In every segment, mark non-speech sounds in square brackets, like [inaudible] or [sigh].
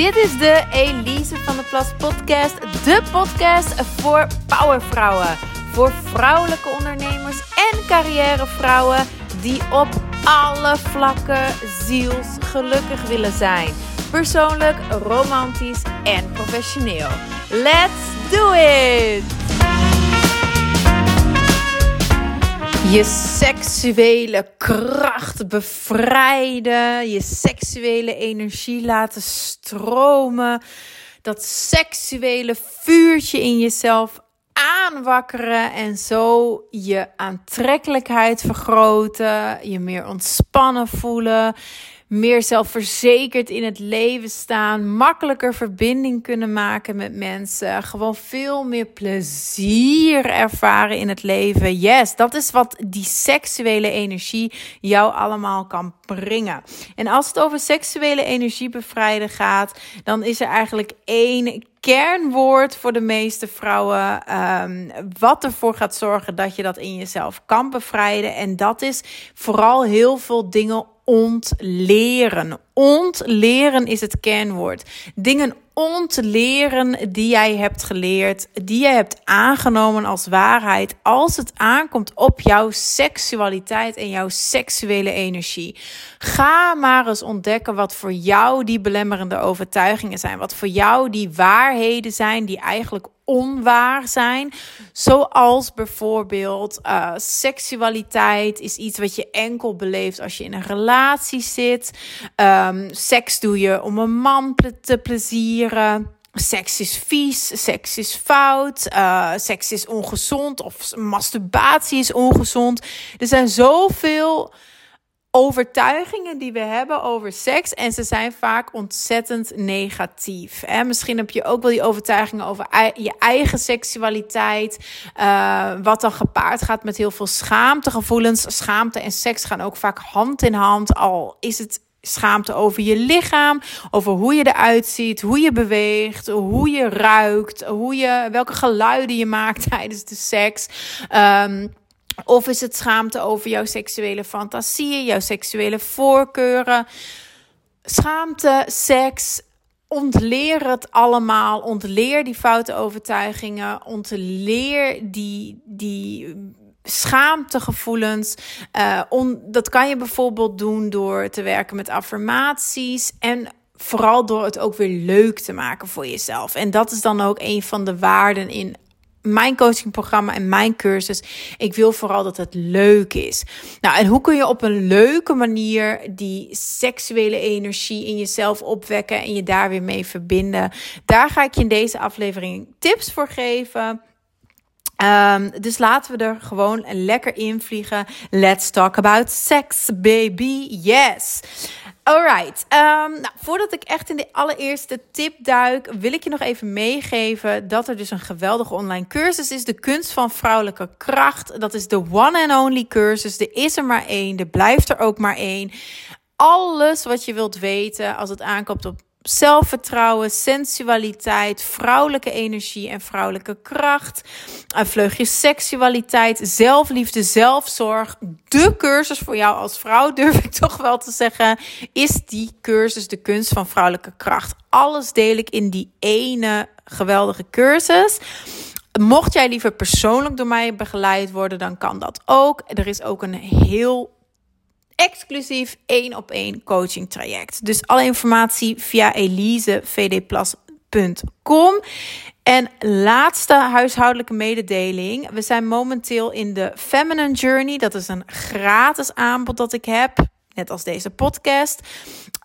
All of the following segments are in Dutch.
Dit is de Elise van de Plas podcast. De podcast voor powervrouwen. Voor vrouwelijke ondernemers en carrièrevrouwen die op alle vlakken zielsgelukkig willen zijn. Persoonlijk, romantisch en professioneel. Let's do it! Je seksuele kracht bevrijden, je seksuele energie laten stromen, dat seksuele vuurtje in jezelf aanwakkeren en zo je aantrekkelijkheid vergroten, je meer ontspannen voelen, meer zelfverzekerd in het leven staan, makkelijker verbinding kunnen maken met mensen, gewoon veel meer plezier ervaren in het leven. Yes, dat is wat die seksuele energie jou allemaal kan brengen. En als het over seksuele energie bevrijden gaat, dan is er eigenlijk één kernwoord voor de meeste vrouwen. Um, wat ervoor gaat zorgen dat je dat in jezelf kan bevrijden. En dat is vooral heel veel dingen ontleren. Ontleren is het kernwoord. Dingen ontleren die jij hebt geleerd, die jij hebt aangenomen als waarheid, als het aankomt op jouw seksualiteit en jouw seksuele energie. Ga maar eens ontdekken wat voor jou die belemmerende overtuigingen zijn, wat voor jou die waarheden zijn die eigenlijk onwaar zijn. Zoals bijvoorbeeld uh, seksualiteit is iets wat je enkel beleeft als je in een relatie zit. Um, seks doe je om een man te plezieren. Seks is vies, seks is fout, uh, seks is ongezond of masturbatie is ongezond. Er zijn zoveel overtuigingen die we hebben over seks. En ze zijn vaak ontzettend negatief. En misschien heb je ook wel die overtuigingen over je eigen seksualiteit. Uh, wat dan gepaard gaat met heel veel schaamtegevoelens. Schaamte en seks gaan ook vaak hand in hand. Al is het schaamte over je lichaam, over hoe je eruit ziet, hoe je beweegt, hoe je ruikt, hoe je, welke geluiden je maakt [laughs] tijdens de seks. Um, of is het schaamte over jouw seksuele fantasieën, jouw seksuele voorkeuren? Schaamte, seks, ontleer het allemaal. Ontleer die foute overtuigingen. Ontleer die, die schaamtegevoelens. On, dat kan je bijvoorbeeld doen door te werken met affirmaties. En vooral door het ook weer leuk te maken voor jezelf. En dat is dan ook een van de waarden in mijn coachingprogramma en mijn cursus. Ik wil vooral dat het leuk is. Nou, en hoe kun je op een leuke manier die seksuele energie in jezelf opwekken en je daar weer mee verbinden? Daar ga ik je in deze aflevering tips voor geven. Um, dus laten we er gewoon lekker in vliegen. Let's talk about sex, baby. Yes. Alright. Um, nou, voordat ik echt in de allereerste tip duik, wil ik je nog even meegeven dat er dus een geweldige online cursus is. De kunst van vrouwelijke kracht. Dat is de one and only cursus. Er is er maar één. Er blijft er ook maar één. Alles wat je wilt weten als het aankomt op zelfvertrouwen, sensualiteit, vrouwelijke energie en vrouwelijke kracht. Een vleugje seksualiteit, zelfliefde, zelfzorg. De cursus voor jou als vrouw, durf ik toch wel te zeggen, is die cursus de kunst van vrouwelijke kracht. Alles deel ik in die ene geweldige cursus. Mocht jij liever persoonlijk door mij begeleid worden, dan kan dat ook. Er is ook een heel exclusief één op één coaching traject. Dus alle informatie via elisevdplas.com. En laatste huishoudelijke mededeling. We zijn momenteel in de Feminine Journey. Dat is een gratis aanbod dat ik heb net als deze podcast,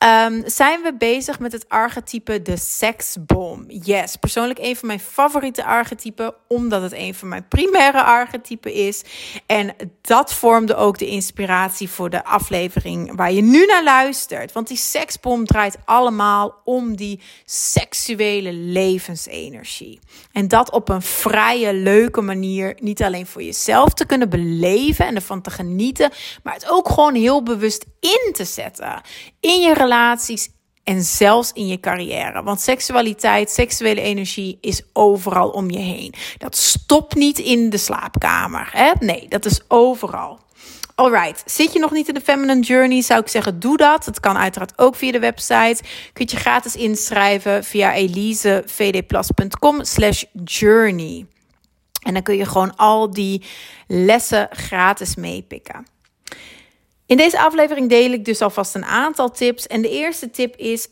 um, zijn we bezig met het archetype de seksbom. Yes, persoonlijk een van mijn favoriete archetypen, omdat het een van mijn primaire archetypen is. En dat vormde ook de inspiratie voor de aflevering waar je nu naar luistert. Want die seksbom draait allemaal om die seksuele levensenergie. En dat op een vrije, leuke manier. Niet alleen voor jezelf te kunnen beleven en ervan te genieten, maar het ook gewoon heel bewust in te zetten in je relaties en zelfs in je carrière. Want seksualiteit, seksuele energie is overal om je heen. Dat stopt niet in de slaapkamer. Hè? Nee, dat is overal. Alright, zit je nog niet in de Feminine Journey? Zou ik zeggen, doe dat. Het kan uiteraard ook via de website. Kun je gratis inschrijven via elisevdplus.com slash journey. En dan kun je gewoon al die lessen gratis meepikken. In deze aflevering deel ik dus alvast een aantal tips. En de eerste tip is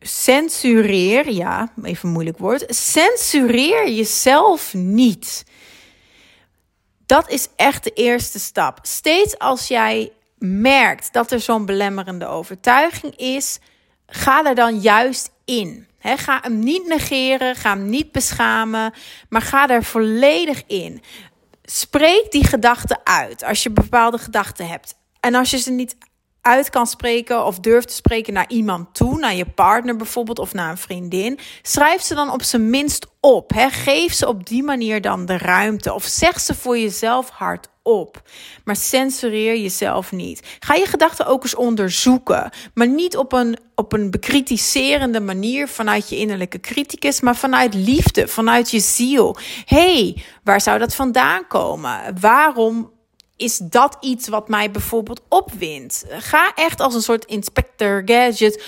censureer, ja, even een moeilijk woord. Censureer jezelf niet. Dat is echt de eerste stap. Steeds als jij merkt dat er zo'n belemmerende overtuiging is, ga er dan juist in. ga hem niet negeren, ga hem niet beschamen, maar ga er volledig in. Spreek die gedachten uit als je bepaalde gedachten hebt. En als je ze niet uit kan spreken of durft te spreken naar iemand toe, naar je partner bijvoorbeeld of naar een vriendin, schrijf ze dan op zijn minst op. Hè? Geef ze op die manier dan de ruimte of zeg ze voor jezelf hard op. Maar censureer jezelf niet. Ga je gedachten ook eens onderzoeken, maar niet op een, op een bekritiserende manier vanuit je innerlijke criticus, maar vanuit liefde, vanuit je ziel. hey, waar zou dat vandaan komen? Waarom is dat iets wat mij bijvoorbeeld opwindt? Ga echt als een soort inspector gadget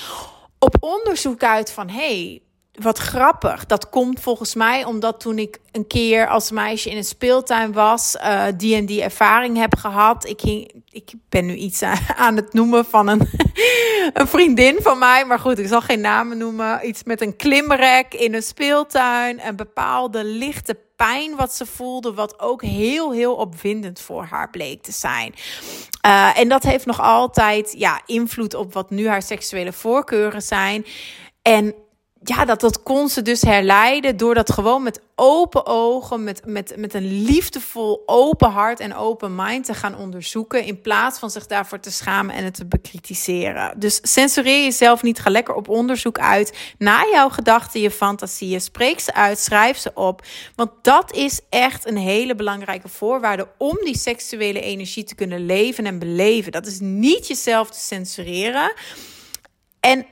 op onderzoek uit van hey, wat grappig. Dat komt volgens mij omdat toen ik een keer als meisje in een speeltuin was, uh, die en die ervaring heb gehad. Ik, ging, ik ben nu iets aan [laughs] het noemen van een, [laughs] een vriendin van mij, maar goed, ik zal geen namen noemen. Iets met een klimrek in een speeltuin, een bepaalde lichte pijn wat ze voelde, wat ook heel, heel opwindend voor haar bleek te zijn. Uh, en dat heeft nog altijd ja, invloed op wat nu haar seksuele voorkeuren zijn. En ja, dat, dat kon ze dus herleiden door dat gewoon met open ogen, met, met, met een liefdevol open hart en open mind te gaan onderzoeken. In plaats van zich daarvoor te schamen en het te bekritiseren. Dus censureer jezelf niet. Ga lekker op onderzoek uit naar jouw gedachten, je fantasieën. Spreek ze uit, schrijf ze op. Want dat is echt een hele belangrijke voorwaarde om die seksuele energie te kunnen leven en beleven. Dat is niet jezelf te censureren. En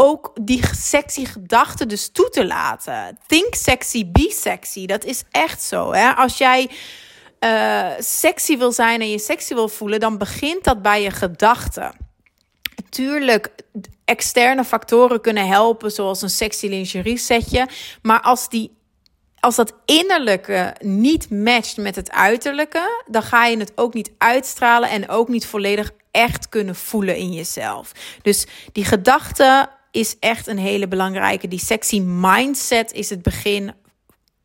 ook die sexy gedachten dus toe te laten. Think sexy, be sexy. Dat is echt zo. Hè? Als jij uh, sexy wil zijn en je sexy wil voelen, dan begint dat bij je gedachten. Tuurlijk, externe factoren kunnen helpen, zoals een sexy lingerie setje. Maar als die als dat innerlijke niet matcht met het uiterlijke, dan ga je het ook niet uitstralen en ook niet volledig echt kunnen voelen in jezelf. Dus die gedachten is echt een hele belangrijke. Die sexy mindset is het begin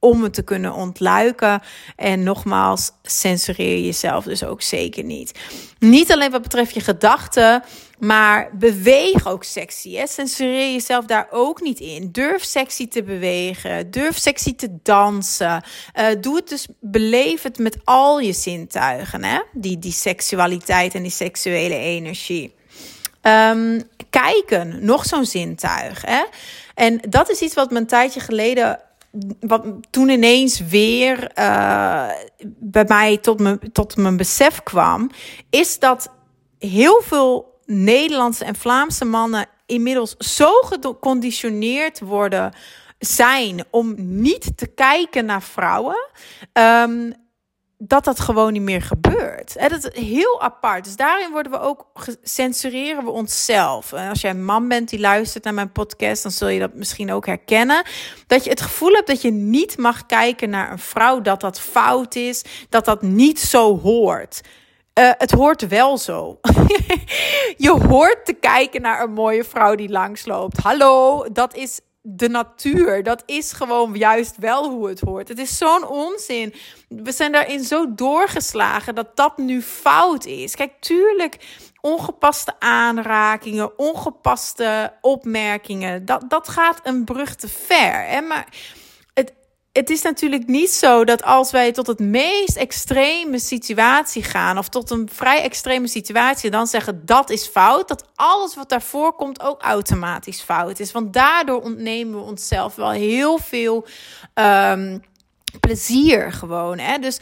om het te kunnen ontluiken. En nogmaals, censureer jezelf dus ook zeker niet. Niet alleen wat betreft je gedachten, maar beweeg ook sexy. Hè? Censureer jezelf daar ook niet in. Durf sexy te bewegen. Durf sexy te dansen. Uh, doe het dus, beleef het met al je zintuigen. Hè? Die, die seksualiteit en die seksuele energie. Um, kijken, nog zo'n zintuig. Hè? En dat is iets wat me een tijdje geleden wat toen ineens weer uh, bij mij tot, me, tot mijn besef kwam, is dat heel veel Nederlandse en Vlaamse mannen inmiddels zo geconditioneerd worden zijn om niet te kijken naar vrouwen. Um, dat dat gewoon niet meer gebeurt. Dat is heel apart. Dus daarin worden we ook censureren we onszelf. Als jij een man bent die luistert naar mijn podcast, dan zul je dat misschien ook herkennen. Dat je het gevoel hebt dat je niet mag kijken naar een vrouw, dat dat fout is, dat dat niet zo hoort. Uh, het hoort wel zo. [laughs] je hoort te kijken naar een mooie vrouw die langsloopt. Hallo, dat is de natuur. Dat is gewoon juist wel hoe het hoort. Het is zo'n onzin. We zijn daarin zo doorgeslagen dat dat nu fout is. Kijk, tuurlijk, ongepaste aanrakingen, ongepaste opmerkingen, dat, dat gaat een brug te ver. Hè? Maar het is natuurlijk niet zo dat als wij tot het meest extreme situatie gaan, of tot een vrij extreme situatie, dan zeggen dat is fout, dat alles wat daarvoor komt ook automatisch fout is. Want daardoor ontnemen we onszelf wel heel veel um, plezier gewoon. Hè? Dus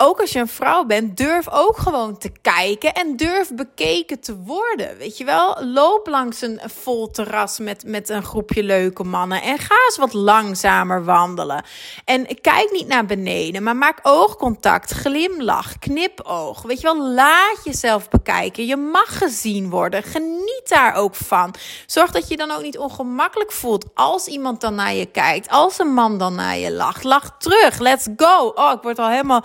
ook als je een vrouw bent, durf ook gewoon te kijken en durf bekeken te worden. Weet je wel? Loop langs een vol terras met, met een groepje leuke mannen en ga eens wat langzamer wandelen. En kijk niet naar beneden, maar maak oogcontact, glimlach, knipoog. Weet je wel? Laat jezelf bekijken. Je mag gezien worden. Geniet daar ook van. Zorg dat je dan ook niet ongemakkelijk voelt als iemand dan naar je kijkt, als een man dan naar je lacht. Lach terug. Let's go. Oh, ik word al helemaal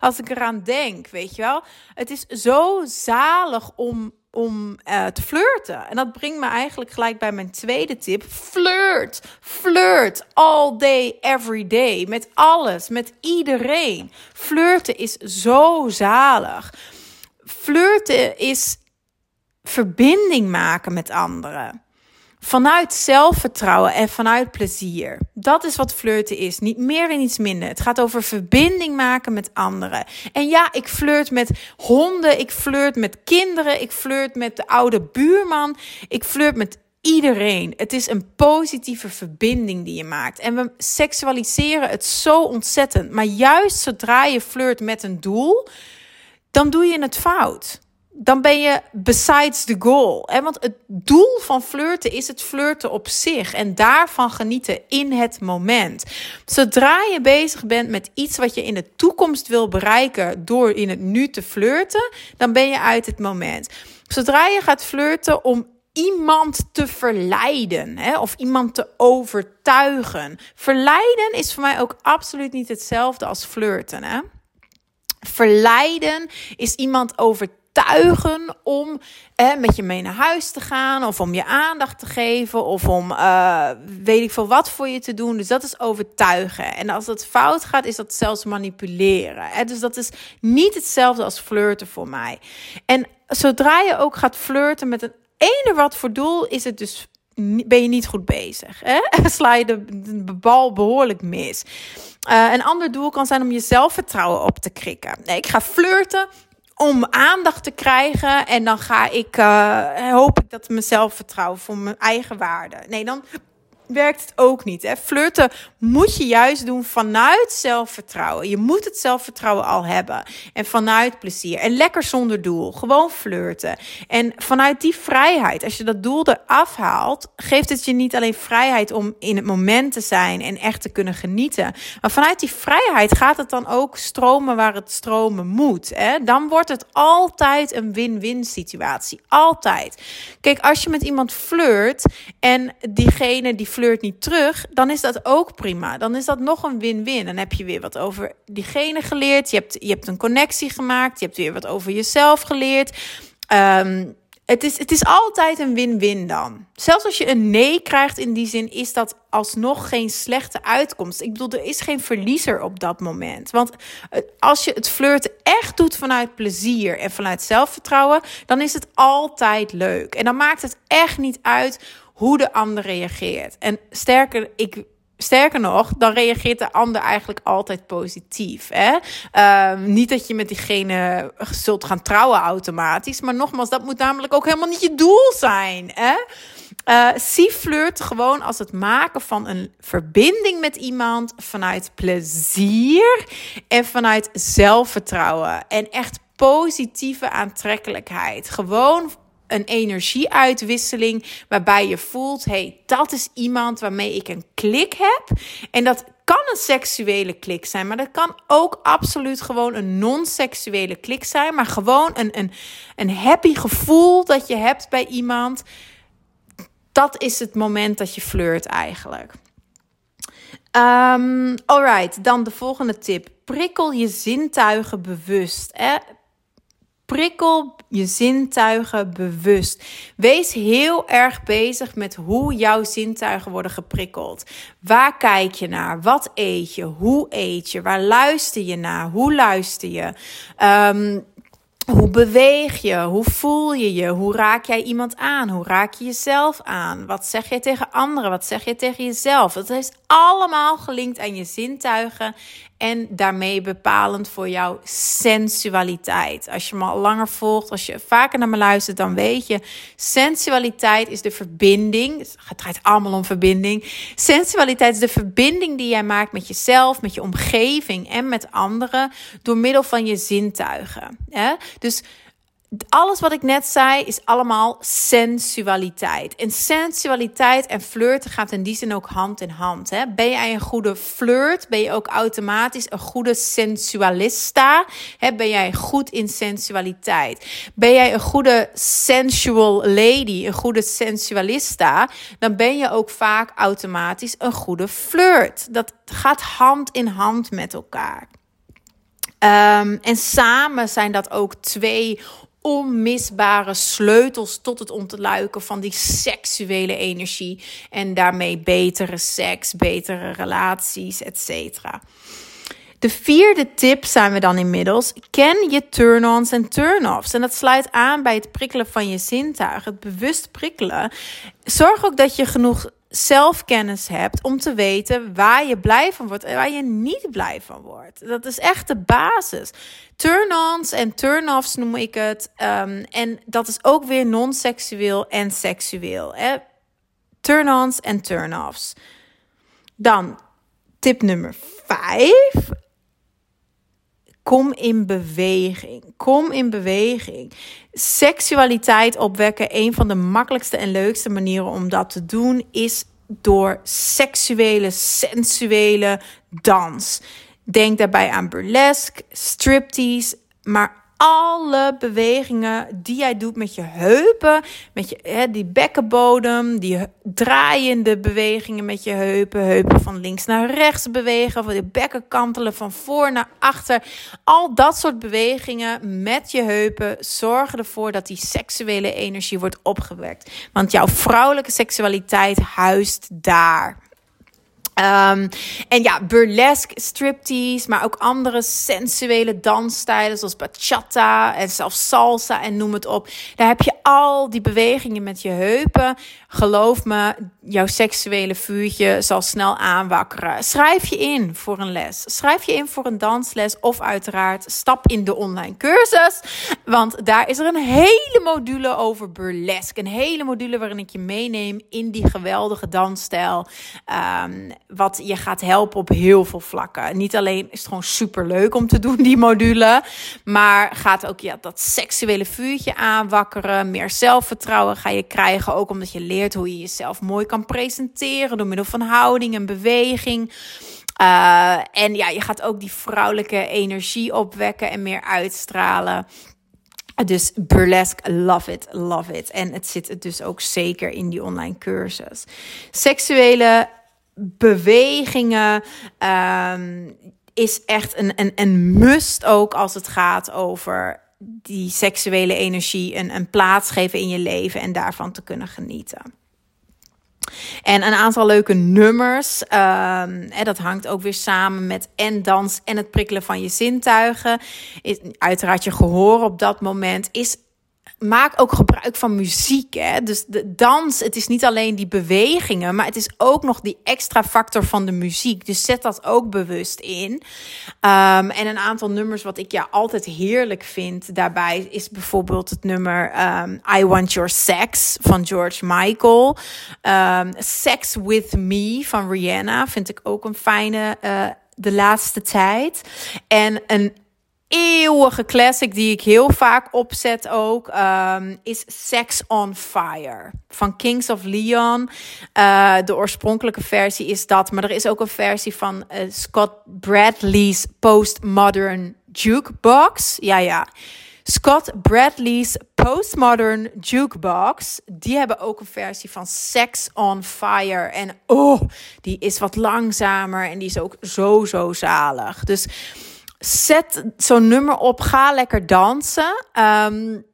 als ik eraan denk, weet je wel. Het is zo zalig om, om uh, te flirten. En dat brengt me eigenlijk gelijk bij mijn tweede tip. Flirt. Flirt. All day, every day. Met alles. Met iedereen. Flirten is zo zalig. Flirten is verbinding maken met anderen. Vanuit zelfvertrouwen en vanuit plezier. Dat is wat flirten is. Niet meer en niets minder. Het gaat over verbinding maken met anderen. En ja, ik flirt met honden. Ik flirt met kinderen. Ik flirt met de oude buurman. Ik flirt met iedereen. Het is een positieve verbinding die je maakt. En we seksualiseren het zo ontzettend. Maar juist zodra je flirt met een doel, dan doe je het fout dan ben je besides the goal. Hè? Want het doel van flirten is het flirten op zich en daarvan genieten in het moment. Zodra je bezig bent met iets wat je in de toekomst wil bereiken door in het nu te flirten, dan ben je uit het moment. Zodra je gaat flirten om iemand te verleiden hè, of iemand te overtuigen. Verleiden is voor mij ook absoluut niet hetzelfde als flirten. Hè? Verleiden is iemand overtuigen overtuigen om eh, met je mee naar huis te gaan, of om je aandacht te geven, of om uh, weet ik veel wat voor je te doen. Dus dat is overtuigen. En als het fout gaat, is dat zelfs manipuleren. Hè? Dus dat is niet hetzelfde als flirten voor mij. En zodra je ook gaat flirten met een ene wat voor doel, is het dus ben je niet goed bezig. Hè? [laughs] Sla je de, bal behoorlijk mis. Uh, een ander doel kan zijn om je zelfvertrouwen op te krikken. Nee, ik ga flirten om aandacht te krijgen. En dan ga ik, uh, hoop ik dat mijn zelfvertrouwen voor mijn eigen waarde. Nee, dan werkt het ook niet. Hè? Flirten moet je juist doen vanuit zelfvertrouwen. Je moet het zelfvertrouwen al hebben. En vanuit plezier. En lekker zonder doel. Gewoon flirten. En vanuit die vrijheid, als je dat doel eraf haalt, geeft het je niet alleen vrijheid om in het moment te zijn en echt te kunnen genieten. Maar vanuit die vrijheid gaat het dan ook stromen waar het stromen moet. Hè? Dan wordt het altijd een win-win situatie. Altijd. Kijk, als je met iemand flirt en diegene die flirt niet terug, dan is dat ook prima. Dan is dat nog een win-win. Dan heb je weer wat over diegene geleerd. Je hebt, je hebt een connectie gemaakt. Je hebt weer wat over jezelf geleerd. Um, het is, het is altijd een win-win dan. Zelfs als je een nee krijgt in die zin, is dat alsnog geen slechte uitkomst. Ik bedoel, er is geen verliezer op dat moment. Want als je het flirten echt doet vanuit plezier en vanuit zelfvertrouwen, dan is het altijd leuk. En dan maakt het echt niet uit hoe de ander reageert. En sterker, ik Sterker nog, dan reageert de ander eigenlijk altijd positief. Hè? Ehm, niet dat je met diegene zult gaan trouwen automatisch. Maar nogmaals, dat moet namelijk ook helemaal niet je doel zijn. Hè? Uh, zie flirt gewoon als het maken van een verbinding met iemand vanuit plezier en vanuit zelfvertrouwen. En echt positieve aantrekkelijkheid. Gewoon een energieuitwisseling waarbij je voelt: hey, dat is iemand waarmee ik een klik heb. En dat kan een seksuele klik zijn, maar dat kan ook absoluut gewoon een non-seksuele klik zijn. Maar gewoon een, een, een happy gevoel dat je hebt bij iemand. Dat is het moment dat je flirt eigenlijk. Um, alright, dan de volgende tip. Prikkel je zintuigen bewust. Hè? Prikkel je zintuigen bewust. Wees heel erg bezig met hoe jouw zintuigen worden geprikkeld. Waar kijk je naar? Wat eet je? Hoe eet je? Waar luister je naar? Hoe luister je? Um, hoe beweeg je? Hoe voel je je? Hoe raak jij iemand aan? Hoe raak je jezelf aan? Wat zeg je tegen anderen? Wat zeg je tegen jezelf? Dat is allemaal gelinkt aan je zintuigen en daarmee bepalend voor jouw sensualiteit. Als je me al langer volgt, als je vaker naar me luistert, dan weet je, sensualiteit is de verbinding. Het draait allemaal om verbinding. Sensualiteit is de verbinding die jij maakt met jezelf, met je omgeving en met anderen door middel van je zintuigen. Dus alles wat ik net zei is allemaal sensualiteit. En sensualiteit en flirten gaat in die zin ook hand in hand. Hè? Ben jij een goede flirt, ben je ook automatisch een goede sensualista. Hè? Ben jij goed in sensualiteit? Ben jij een goede sensual lady, een goede sensualista, dan ben je ook vaak automatisch een goede flirt. Dat gaat hand in hand met elkaar. Um, en samen zijn dat ook twee onmisbare sleutels tot het ontluiken van die seksuele energie. En daarmee betere seks, betere relaties, etc. De vierde tip zijn we dan inmiddels. Ken je turn-ons en turn-offs. En dat sluit aan bij het prikkelen van je zintuigen. Het bewust prikkelen. Zorg ook dat je genoeg zelfkennis hebt om te weten waar je blij van wordt en waar je niet blij van wordt. Dat is echt de basis. Turn-ons en turn-offs noem ik het. Um, en dat is ook weer non-seksueel en seksueel. Turn-ons en turn-offs. Dan tip nummer 5 Kom in beweging. Kom in beweging. Seksualiteit opwekken, een van de makkelijkste en leukste manieren om dat te doen, is door seksuele, sensuele dans. Denk daarbij aan burlesque, striptease, maar alle bewegingen die jij doet met je heupen, met je, hè, die bekkenbodem, die draaiende bewegingen met je heupen, heupen van links naar rechts bewegen, of de bekken kantelen van voor naar achter. Al dat soort bewegingen met je heupen zorgen ervoor dat die seksuele energie wordt opgewekt. Want jouw vrouwelijke seksualiteit huist daar. Um, en ja, burlesque, striptease, maar ook andere sensuele dansstijlen zoals bachata en zelfs salsa en noem het op. Daar heb je al die bewegingen met je heupen. Geloof me, jouw seksuele vuurtje zal snel aanwakkeren. Schrijf je in voor een les. Schrijf je in voor een dansles of uiteraard stap in de online cursus. Want daar is er een hele module over burlesque. Een hele module waarin ik je meeneem in die geweldige dansstijl. Um, wat je gaat helpen op heel veel vlakken. Niet alleen is het gewoon super leuk om te doen, [laughs] die module. Maar gaat ook ja, dat seksuele vuurtje aanwakkeren. Meer zelfvertrouwen ga je krijgen. Ook omdat je leert hoe je jezelf mooi kan presenteren. Door middel van houding en beweging. Uh, en ja, je gaat ook die vrouwelijke energie opwekken en meer uitstralen. Dus burlesque, love it, love it. En het zit dus ook zeker in die online cursus. Seksuele bewegingen. Um, is echt een, een, een must ook als het gaat over die seksuele energie een, een plaats geven in je leven en daarvan te kunnen genieten. En een aantal leuke nummers. Um, dat hangt ook weer samen met en dans en het prikkelen van je zintuigen. Is, uiteraard je gehoor op dat moment is maak ook gebruik van muziek. Hè? Dus de dans, het is niet alleen die bewegingen, maar het is ook nog die extra factor van de muziek. Dus zet dat ook bewust in. Um, en een aantal nummers wat ik ja altijd heerlijk vind daarbij is bijvoorbeeld het nummer um, I Want Your Sex van George Michael. Um, Sex With Me van Rihanna vind ik ook een fijne uh, de laatste tijd. En een eeuwige classic die ik heel vaak opzet ook um, is Sex on Fire van Kings of Leon. Uh, de oorspronkelijke versie is dat, maar er is ook een versie van uh, Scott Bradley's Postmodern Jukebox. Ja, ja. Scott Bradley's Postmodern Jukebox. Die hebben ook een versie van Sex on Fire. En oh, die is wat langzamer en die is ook zo, zo zalig. Dus zet zo'n nummer op, ga lekker dansen. Um,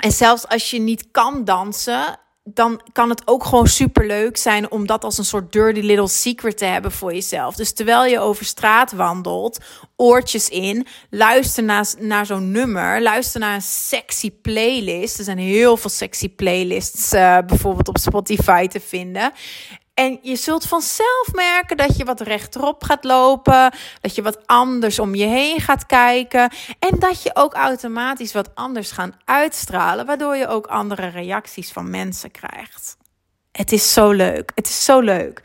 en zelfs als je niet kan dansen, dan kan het ook gewoon super leuk zijn om dat als een soort dirty little secret te hebben voor jezelf. Dus terwijl je over straat wandelt, oortjes in, luister naar, naar zo'n nummer, luister naar een sexy playlist. Er zijn heel veel sexy playlists uh, bijvoorbeeld op Spotify te vinden. En je zult vanzelf merken dat je wat rechterop gaat lopen, dat je wat anders om je heen gaat kijken en dat je ook automatisch wat anders gaat uitstralen, waardoor je ook andere reacties van mensen krijgt. Het is zo leuk. Het is zo leuk.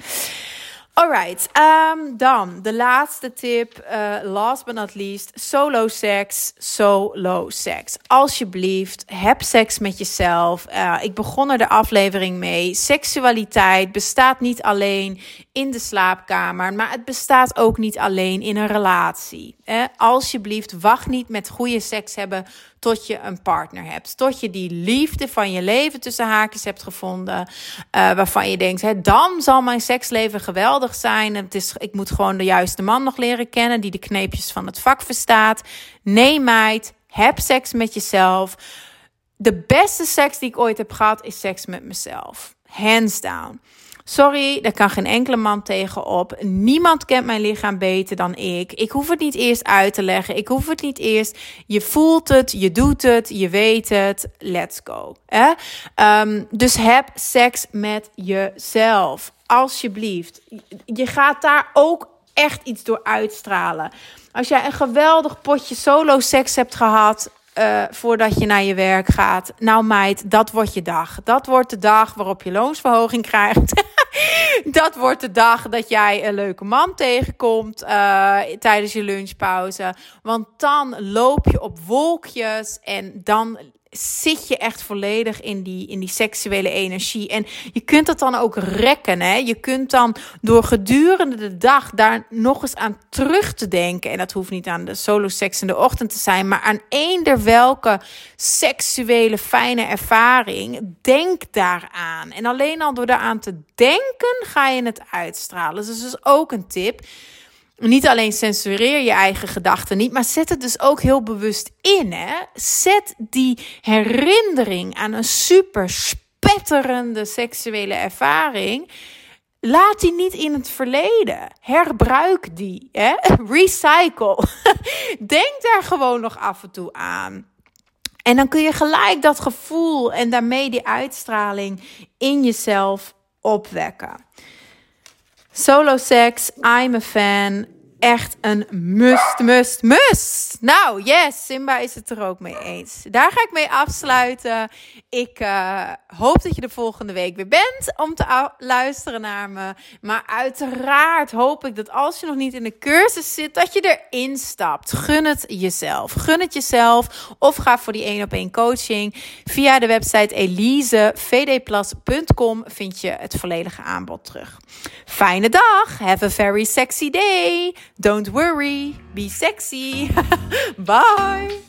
Alright, um, dan de laatste tip, uh, last but not least, solo seks, solo seks. Alsjeblieft, heb seks met jezelf. Uh, ik begon er de aflevering mee. Seksualiteit bestaat niet alleen in de slaapkamer, maar het bestaat ook niet alleen in een relatie. Eh? Alsjeblieft, wacht niet met goede seks hebben tot je een partner hebt. Tot je die liefde van je leven tussen haakjes hebt gevonden. Uh, waarvan je denkt, hè, dan zal mijn seksleven geweldig zijn. Het is, ik moet gewoon de juiste man nog leren kennen die de kneepjes van het vak verstaat. Nee, meid, heb seks met jezelf. De beste seks die ik ooit heb gehad is seks met mezelf. Hands down. Sorry, daar kan geen enkele man tegenop. Niemand kent mijn lichaam beter dan ik. Ik hoef het niet eerst uit te leggen. Ik hoef het niet eerst. Je voelt het, je doet het, je weet het. Let's go. Um, dus heb seks met jezelf. Alsjeblieft. Je gaat daar ook echt iets door uitstralen. Als jij een geweldig potje solo seks hebt gehad, uh, voordat je naar je werk gaat. Nou meid, dat wordt je dag. Dat wordt de dag waarop je loonsverhoging krijgt. [laughs] dat wordt de dag dat jij een leuke man tegenkomt uh, tijdens je lunchpauze. Want dan loop je op wolkjes en dan zit je echt volledig in die, in die seksuele energie. En je kunt dat dan ook rekken. Hè? Je kunt dan door gedurende de dag daar nog eens aan terug te denken. En dat hoeft niet aan de solo seks in de ochtend te zijn, maar aan eender welke seksuele fijne ervaring. Denk daaraan. En alleen al door daaraan te denken, ga je het uitstralen. Dus dat is ook een tip niet alleen censureer je eigen gedachten niet, maar zet het dus ook heel bewust in. Hè? Zet die herinnering aan een super spetterende seksuele ervaring. Laat die niet in het verleden. Herbruik die. Hè? [laughs] Recycle. [laughs] Denk daar gewoon nog af en toe aan. En dan kun je gelijk dat gevoel en daarmee die uitstraling in jezelf opwekken. Solo sex, I'm a fan. Echt een must, must, must. Nou, yes, Simba is het er ook mee eens. Daar ga ik mee afsluiten. Ik uh, hoop dat je de volgende week weer bent om te luisteren naar me. Maar uiteraard hoop ik dat als je nog niet in de cursus zit, dat je erin stapt. Gun het jezelf. Gun het jezelf. Of ga voor die één op één coaching. Via de website elisevdplas.com vind je het volledige aanbod terug. Fijne dag. Have a very sexy day. Don't worry. Be sexy. [laughs] Bye.